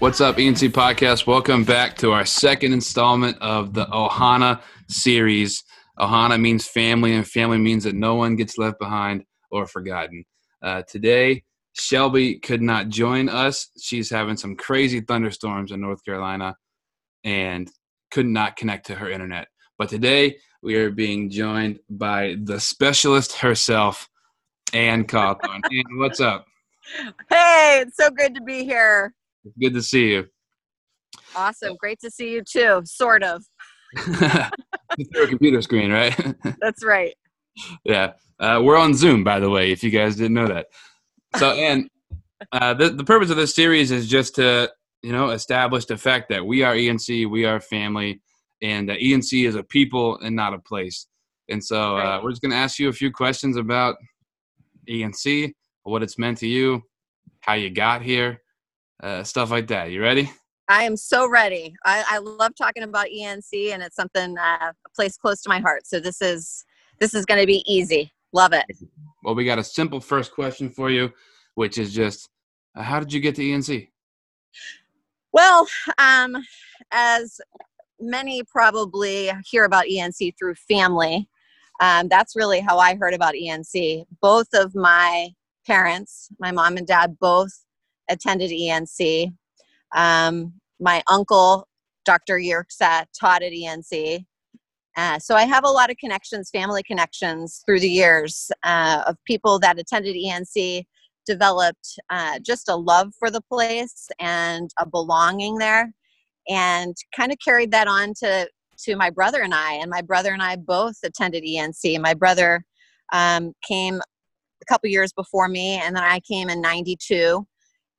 What's up, ENC Podcast? Welcome back to our second installment of the Ohana series. Ohana means family, and family means that no one gets left behind or forgotten. Uh, today, Shelby could not join us. She's having some crazy thunderstorms in North Carolina and could not connect to her internet. But today, we are being joined by the specialist herself, Ann Cawthorn. Ann, what's up? Hey, it's so good to be here. It's good to see you. Awesome. Great to see you too. Sort of. Through a computer screen, right? That's right. yeah. Uh, we're on Zoom, by the way, if you guys didn't know that. So, and uh, the, the purpose of this series is just to, you know, establish the fact that we are ENC, we are family, and that ENC is a people and not a place. And so uh, we're just going to ask you a few questions about ENC, what it's meant to you, how you got here, uh, stuff like that. You ready? I am so ready. I, I love talking about ENC, and it's something uh, a place close to my heart. So this is this is going to be easy. Love it. Well, we got a simple first question for you, which is just, uh, how did you get to ENC? Well, um, as many probably hear about ENC through family, um, that's really how I heard about ENC. Both of my parents, my mom and dad, both attended ENC. Um, my uncle, Dr. Yerksat, taught at ENC. Uh, so I have a lot of connections, family connections through the years uh, of people that attended ENC, developed uh, just a love for the place and a belonging there, and kind of carried that on to to my brother and I. And my brother and I both attended ENC. My brother um, came a couple years before me, and then I came in '92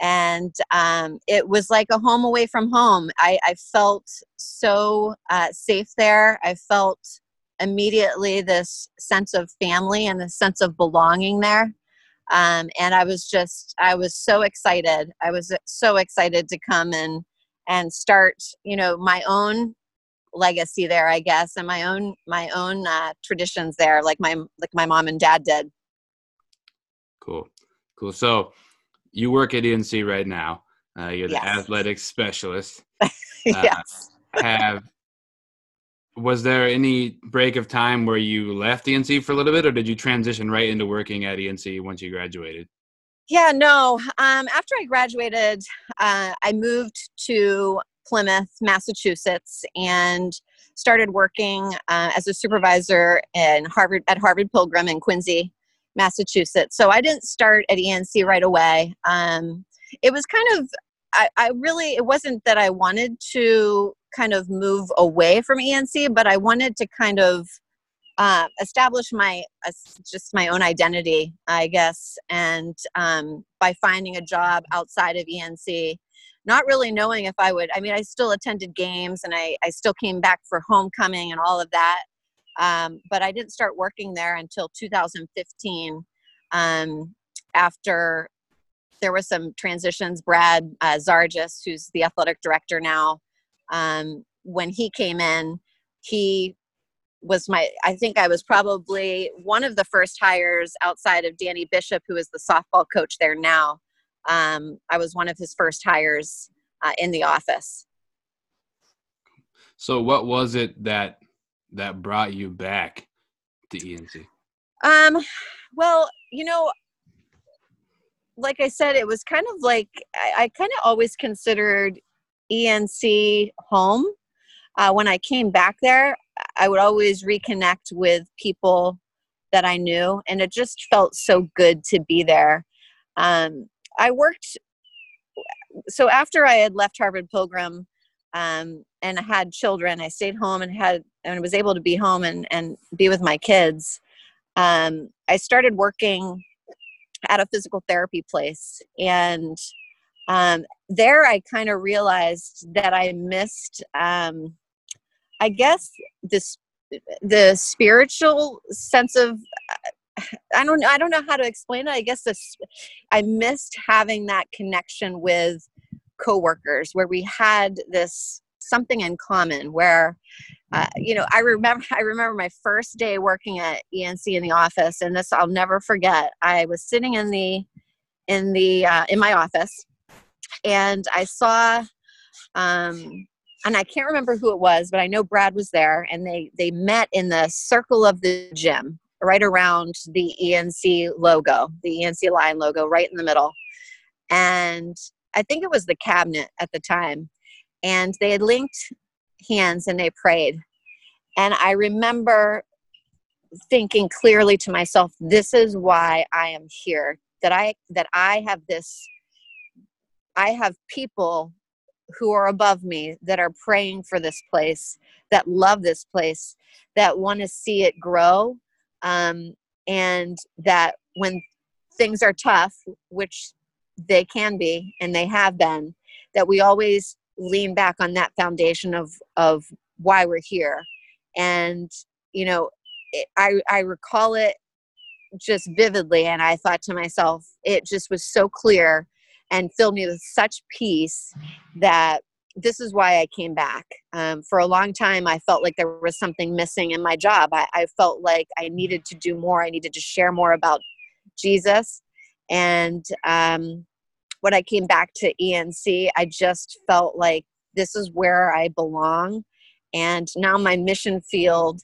and um, it was like a home away from home. I, I felt so uh, safe there. I felt immediately this sense of family and the sense of belonging there. Um, and I was just, I was so excited. I was so excited to come and and start, you know, my own legacy there, I guess, and my own my own uh, traditions there, like my like my mom and dad did. Cool. Cool. So you work at ENC right now. Uh, you're the Yes. athletics specialist. yes. Have was there any break of time where you left ENC for a little bit, or did you transition right into working at ENC once you graduated? Yeah, no. Um, after I graduated, uh, I moved to Plymouth, Massachusetts, and started working uh, as a supervisor in Harvard at Harvard Pilgrim in Quincy, Massachusetts. So I didn't start at ENC right away. Um, it was kind of, I, I really, it wasn't that I wanted to kind of move away from ENC, but I wanted to kind of uh, establish my uh, just my own identity, I guess, and um, by finding a job outside of ENC, not really knowing if I would. I mean, I still attended games and I, I still came back for homecoming and all of that, um, but I didn't start working there until 2015. Um, after there were some transitions, Brad uh, Zargis, who's the athletic director now, um, when he came in, he was my i think i was probably one of the first hires outside of danny bishop who is the softball coach there now um, i was one of his first hires uh, in the office So what was it that that brought you back to ENC? um, well you know like i said it was kind of like i, I kind of always considered enc home uh, when i came back there i would always reconnect with people that i knew and it just felt so good to be there um, i worked so after i had left harvard pilgrim um, and I had children i stayed home and had and was able to be home and, and be with my kids um, i started working at a physical therapy place and um, there i kind of realized that i missed um, i guess this the spiritual sense of uh, I don't I don't know how to explain it. I guess this I missed having that connection with coworkers where we had this something in common where uh, you know I remember I remember my first day working at ENC in the office and this I'll never forget. I was sitting in the in the uh, in my office and I saw um and I can't remember who it was, but I know Brad was there and they they met in the circle of the gym right around the ENC logo, the ENC Lion logo, right in the middle. And I think it was the cabinet at the time. And they had linked hands and they prayed. And I remember thinking clearly to myself, this is why I am here. That I that I have this I have people who are above me that are praying for this place, that love this place, that want to see it grow, um, and that when things are tough, which they can be and they have been, that we always lean back on that foundation of of why we're here. And you know, it, I I recall it just vividly, and I thought to myself, it just was so clear and filled me with such peace that this is why I came back. Um, for a long time, I felt like there was something missing in my job. I, I felt like I needed to do more. I needed to share more about Jesus. And um, when I came back to ENC, I just felt like this is where I belong. And now my mission field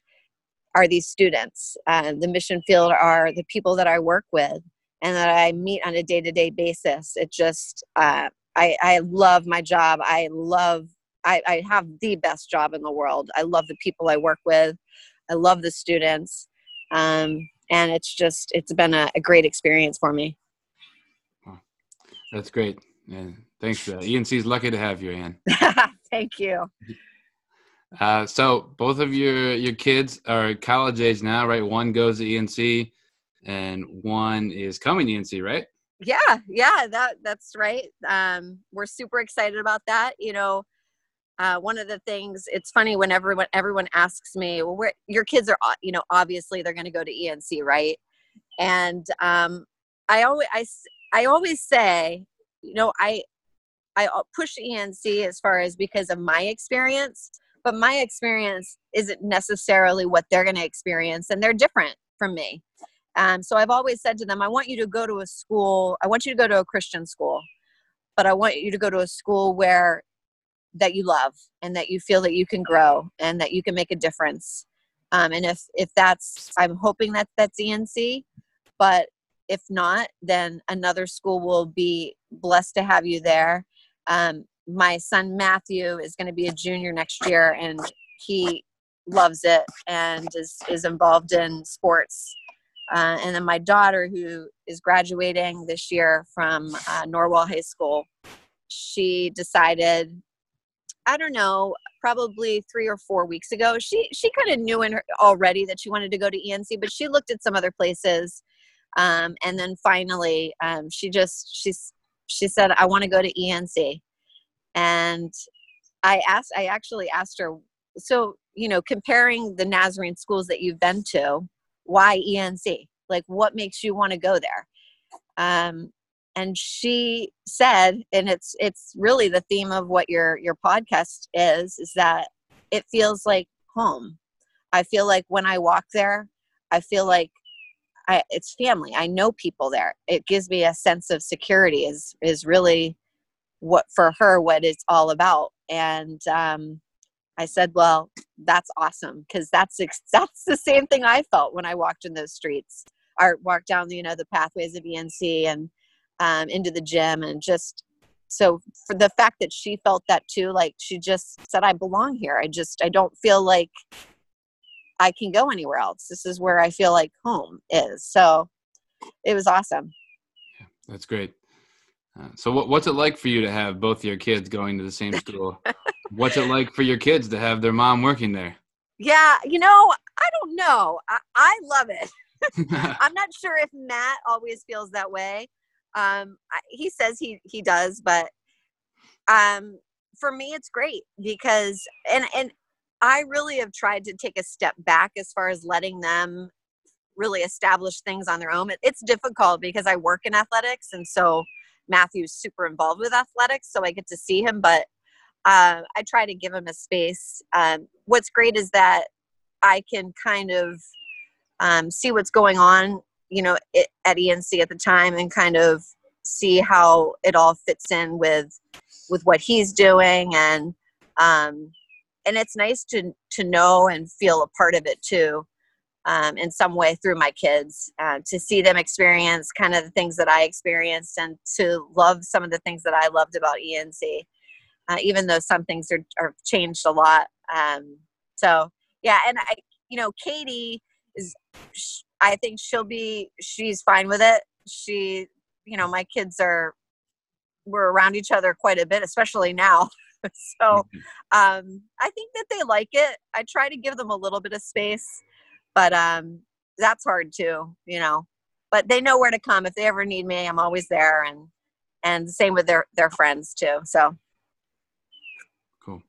are these students. Uh, the mission field are the people that I work with and that I meet on a day to day basis. It just, uh, I, I love my job. I love, I, I have the best job in the world. I love the people I work with. I love the students. Um, and it's just, it's been a, a great experience for me. That's great. Yeah, thanks for that. ENC is lucky to have you, Anne. Thank you. Uh, so both of your your kids are college age now, right? One goes to ENC, and one is coming to ENC, right? Yeah, yeah, that that's right. Um, we're super excited about that. You know, uh, one of the things it's funny when everyone everyone asks me, well, where your kids are, you know, obviously they're going to go to ENC, right? And um, I always I, I always say, you know, I I push ENC as far as because of my experience, but my experience isn't necessarily what they're going to experience, and they're different from me. Um, so I've always said to them, I want you to go to a school. I want you to go to a Christian school, but I want you to go to a school where that you love and that you feel that you can grow and that you can make a difference. Um, and if if that's, I'm hoping that that's ENC, but if not, then another school will be blessed to have you there. Um, my son Matthew is going to be a junior next year, and he loves it and is is involved in sports. Uh, and then my daughter, who is graduating this year from uh, Norwell High School, she decided, I don't know, probably three or four weeks ago. She she kind of knew in her already that she wanted to go to ENC, but she looked at some other places, um, and then finally, um, she just she's she said, I want to go to ENC, and I asked, I actually asked her, so you know, comparing the Nazarene schools that you've been to, why ENC? Like, what makes you want to go there? Um, and she said, and it's it's really the theme of what your your podcast is, is that it feels like home. I feel like when I walk there, I feel like I, it's family. I know people there. It gives me a sense of security. Is is really what for her what it's all about. And um, I said, well, that's awesome because that's that's the same thing I felt when I walked in those streets or walked down you know the pathways of ENC and um, into the gym and just so for the fact that she felt that too like she just said I belong here. I just I don't feel like I can go anywhere else. This is where I feel like home is. So it was awesome. That's great. Uh, so, what, what's it like for you to have both your kids going to the same school? what's it like for your kids to have their mom working there? Yeah, you know, I don't know. I, I love it. I'm not sure if Matt always feels that way. Um, I, he says he he does, but um, for me, it's great because and and I really have tried to take a step back as far as letting them really establish things on their own. It's difficult because I work in athletics, and so Matthew's super involved with athletics, so I get to see him. But uh, I try to give him a space. Um, what's great is that I can kind of um, see what's going on, you know, it, at ENC at the time, and kind of see how it all fits in with with what he's doing, and um, and it's nice to to know and feel a part of it too. Um, in some way through my kids uh, to see them experience kind of the things that I experienced and to love some of the things that I loved about ENC uh, even though some things are, are changed a lot. Um, so yeah, and I, you know, Katie is, I think she'll be, she's fine with it. She, you know, my kids are, we're around each other quite a bit, especially now. so um, I think that they like it. I try to give them a little bit of space, but um, that's hard too, you know. But they know where to come if they ever need me. I'm always there, and and same with their their friends too. So Cool.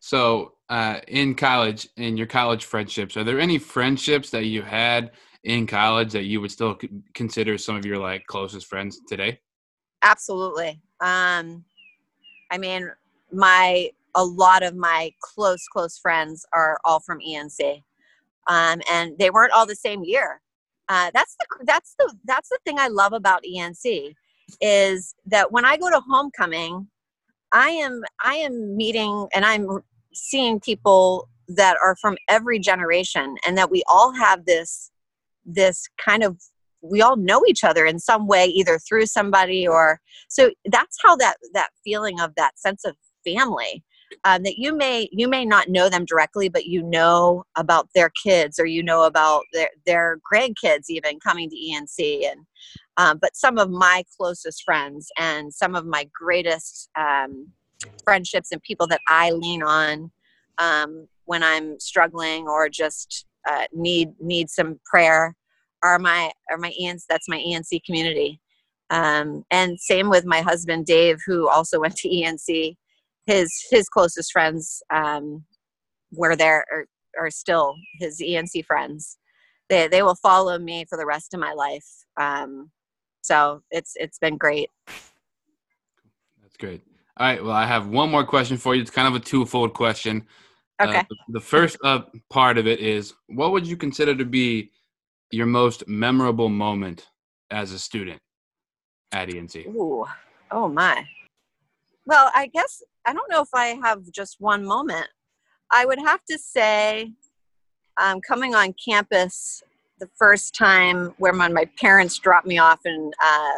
So, uh, in college, in your college friendships, are there any friendships that you had in college that you would still consider some of your like closest friends today? absolutely. Um, I mean, my a lot of my close close friends are all from ENC, um, and they weren't all the same year. Uh, that's the that's the that's the thing I love about ENC is that when I go to homecoming, I am I am meeting and I'm seeing people that are from every generation, and that we all have this this kind of we all know each other in some way either through somebody or so that's how that that feeling of that sense of family um, that you may you may not know them directly but you know about their kids or you know about their their grandkids even coming to enc and um, but some of my closest friends and some of my greatest um, friendships and people that i lean on um, when i'm struggling or just uh, need need some prayer are my are my ENC that's my ENC community. Um, and same with my husband Dave, who also went to ENC. His his closest friends um, were there are, are still his ENC friends. They they will follow me for the rest of my life. Um, so it's it's been great. That's great. All right. Well, I have one more question for you. It's kind of a twofold question. Uh, Okay. the, the first uh, part of it is what would you consider to be your most memorable moment as a student at ENC? Ooh, oh my. Well, I guess I don't know if I have just one moment. I would have to say, um, coming on campus the first time where my, my parents dropped me off and uh,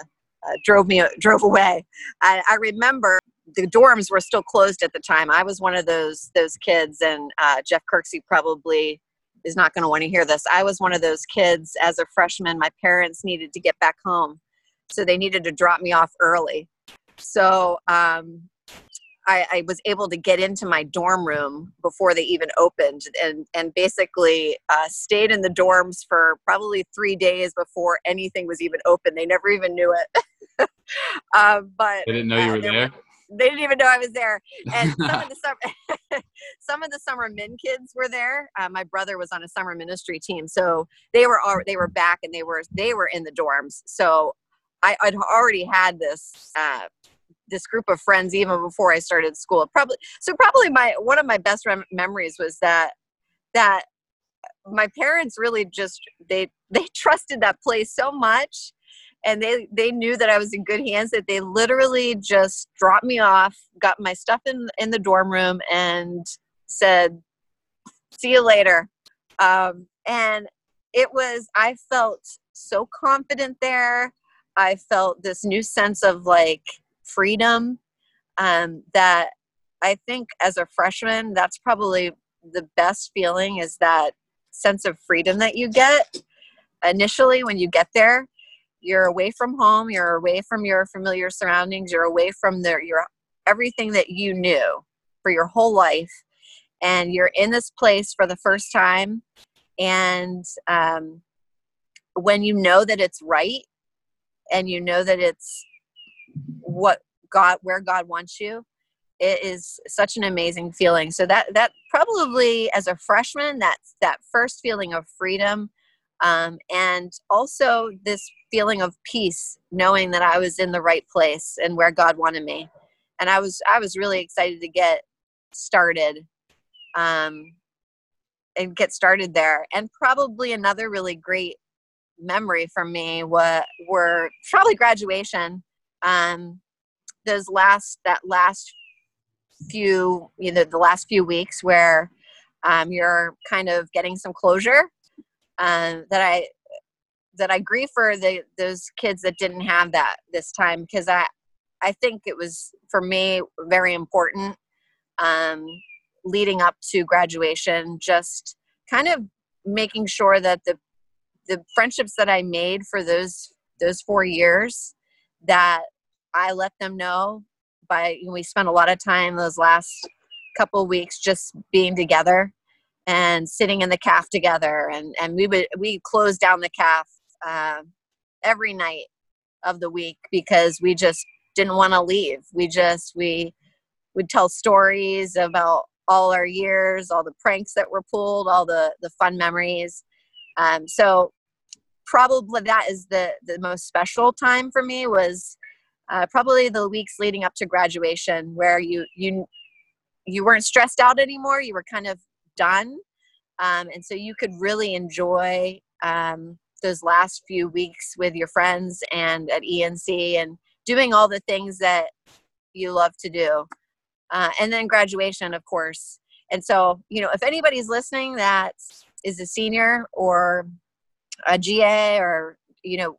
uh, drove me drove away. I, I remember the dorms were still closed at the time. I was one of those those kids, and uh, Jeff Kirksey probably is not going to want to hear this. I was one of those kids as a freshman. My parents needed to get back home, so they needed to drop me off early. So um, I, I was able to get into my dorm room before they even opened, and and basically uh, stayed in the dorms for probably three days before anything was even open. They never even knew it. um, but I didn't know you uh, were there there. they didn't even know I was there. And some of the summer, some of the summer min kids were there. Uh, my brother was on a summer ministry team, so they were al- they were back and they were they were in the dorms. So I, I'd already had this uh, this group of friends even before I started school. Probably so. Probably my one of my best rem- memories was that that my parents really just they they trusted that place so much and they they knew that I was in good hands that they literally just dropped me off, got my stuff in in the dorm room, and said, "See you later." Um, and it was I felt so confident there. I felt this new sense of like freedom um, that I think as a freshman, that's probably the best feeling is that sense of freedom that you get initially when you get there you're away from home you're away from your familiar surroundings you're away from their your everything that you knew for your whole life and you're in this place for the first time and um, when you know that it's right and you know that it's what god where god wants you it is such an amazing feeling so that that probably as a freshman that's that first feeling of freedom um, and also this feeling of peace, knowing that I was in the right place and where God wanted me. And I was I was really excited to get started, um, and get started there. And probably another really great memory for me were were probably graduation. Um, those last that last few you know the last few weeks where um, you're kind of getting some closure um, that I that I grieve for the those kids that didn't have that this time because I I think it was for me very important um, leading up to graduation just kind of making sure that the the friendships that I made for those those four years that I let them know by we spent a lot of time those last couple weeks just being together and sitting in the calf together. And and we would we closed down the calf uh, every night of the week because we just didn't want to leave. We just we would tell stories about all our years all the pranks that were pulled all the the fun memories. Um, so probably that is the the most special time for me was uh, probably the weeks leading up to graduation where you you you weren't stressed out anymore. You were kind of done. Um, and so you could really enjoy um, those last few weeks with your friends and at enc and doing all the things that you love to do uh, and then graduation of course and so you know if anybody's listening that is a senior or a ga or you know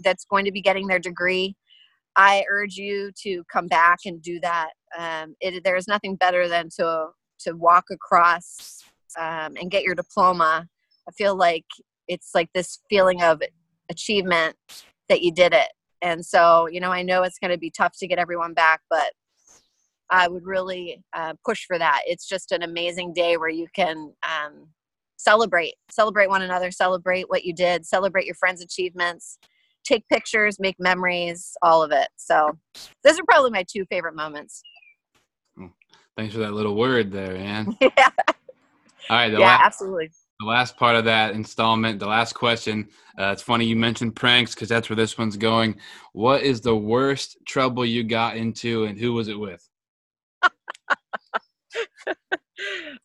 that's going to be getting their degree I urge you to come back and do that. Um, it, there is nothing better than to to walk across um, and get your diploma. I feel like it's like this feeling of achievement that you did it. And so, you know, I know it's going to be tough to get everyone back, but I would really uh, push for that. It's just an amazing day where you can um, celebrate, celebrate one another, celebrate what you did, celebrate your friends' achievements, take pictures, make memories, all of it. So those are probably my two favorite moments. Thanks for that little word there, Ann. yeah, All right, the, yeah, absolutely. the last part of that installment, the last question. Uh, it's funny you mentioned pranks because that's where this one's going. What is the worst trouble you got into, and who was it with?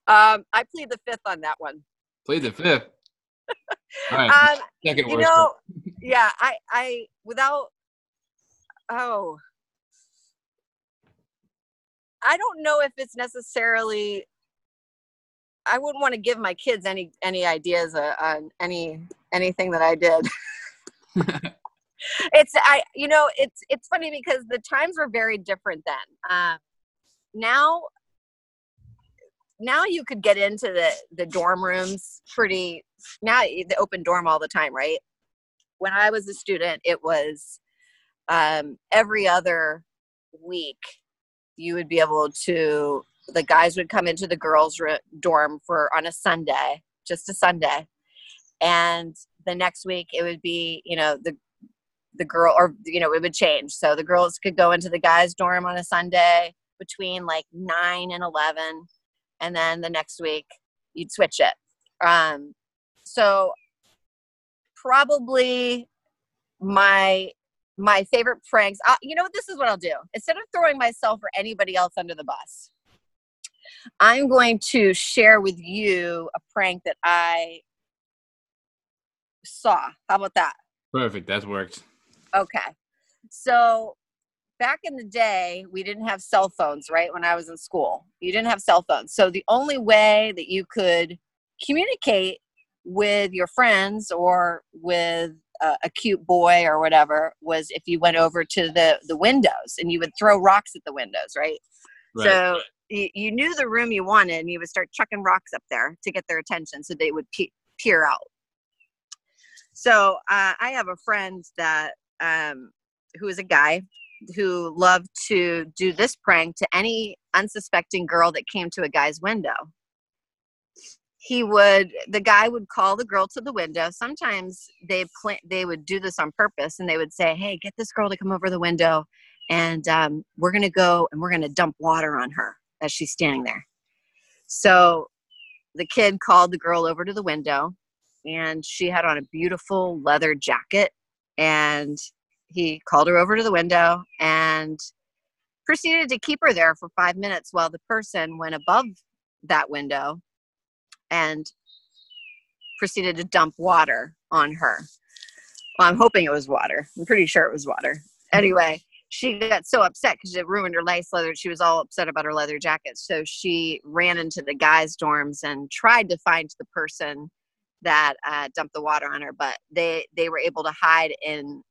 Um, I plead the fifth on that one. Played the fifth. All right, Um, second you know, yeah, I, I, without, oh, I don't know if it's necessarily. I wouldn't want to give my kids any any ideas uh, on any anything that I did. it's I, you know, it's it's funny because the times were very different then. Um, now, now you could get into the the dorm rooms pretty. Now the open dorm all the time, right? when I was a student, it was um, every other week you would be able to. The guys would come into the girls' dorm for on a Sunday, just a Sunday, and the next week it would be you know the the girl or you know it would change. So the girls could go into the guys' dorm on a Sunday between like nine and eleven, and then the next week you'd switch it. Um, so probably my my favorite pranks uh, you know what this is what i'll do instead of throwing myself or anybody else under the bus i'm going to share with you a prank that i saw how about that Perfect. That works. okay so back in the day we didn't have cell phones right when i was in school. You didn't have cell phones. So the only way that you could communicate with your friends or with a, a cute boy or whatever was if you went over to the the windows and you would throw rocks at the windows right, Right. so you, you knew the room you wanted and you would start chucking rocks up there to get their attention so they would pe- peer out. So uh, i have a friend that um, who is a guy who loved to do this prank to any unsuspecting girl that came to a guy's window he would the guy would call the girl to the window sometimes they they would do this on purpose and they would say hey get this girl to come over the window and um, we're to go and we're to dump water on her as she's standing there so the kid called the girl over to the window and she had on a beautiful leather jacket. And he called her over to the window and proceeded to keep her there for five minutes while the person went above that window and proceeded to dump water on her. Well, I'm hoping it was water. I'm pretty sure it was water. Anyway, she got so upset because it ruined her lace leather. She was all upset about her leather jacket. So she ran into the guys' dorms and tried to find the person that uh, dumped the water on her. But they they were able to hide in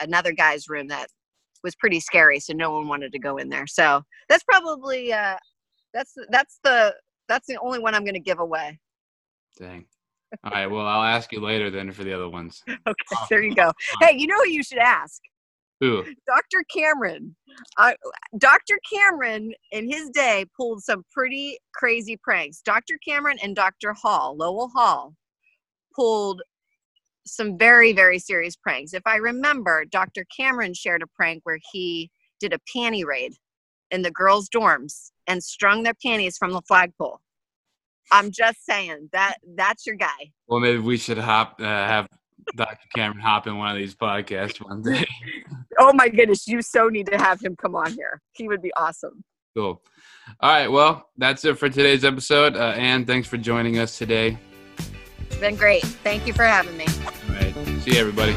another guy's room that was pretty scary. So no one wanted to go in there. So that's probably uh, that's that's the that's the only one I'm going to give away. Dang. All right. Well, I'll ask you later then for the other ones. Okay, there you go. Hey, you know who you should ask? Who? Dr. Cameron. I, Dr. Cameron, in his day, pulled some pretty crazy pranks. Dr. Cameron and Dr. Hall, Lowell Hall, pulled some very, very serious pranks. If I remember, Dr. Cameron shared a prank where he did a panty raid in the girls' dorms and strung their panties from the flagpole. I'm just saying that that's your guy. Well, maybe we should hop uh, have Dr. Cameron hop in one of these podcasts one day. Oh my goodness, you so need to have him come on here. He would be awesome. cool. All right. Well, that's it for today's episode. Uh, Anne, thanks for joining us today. Been great. Thank you for having me. All right. See you, everybody.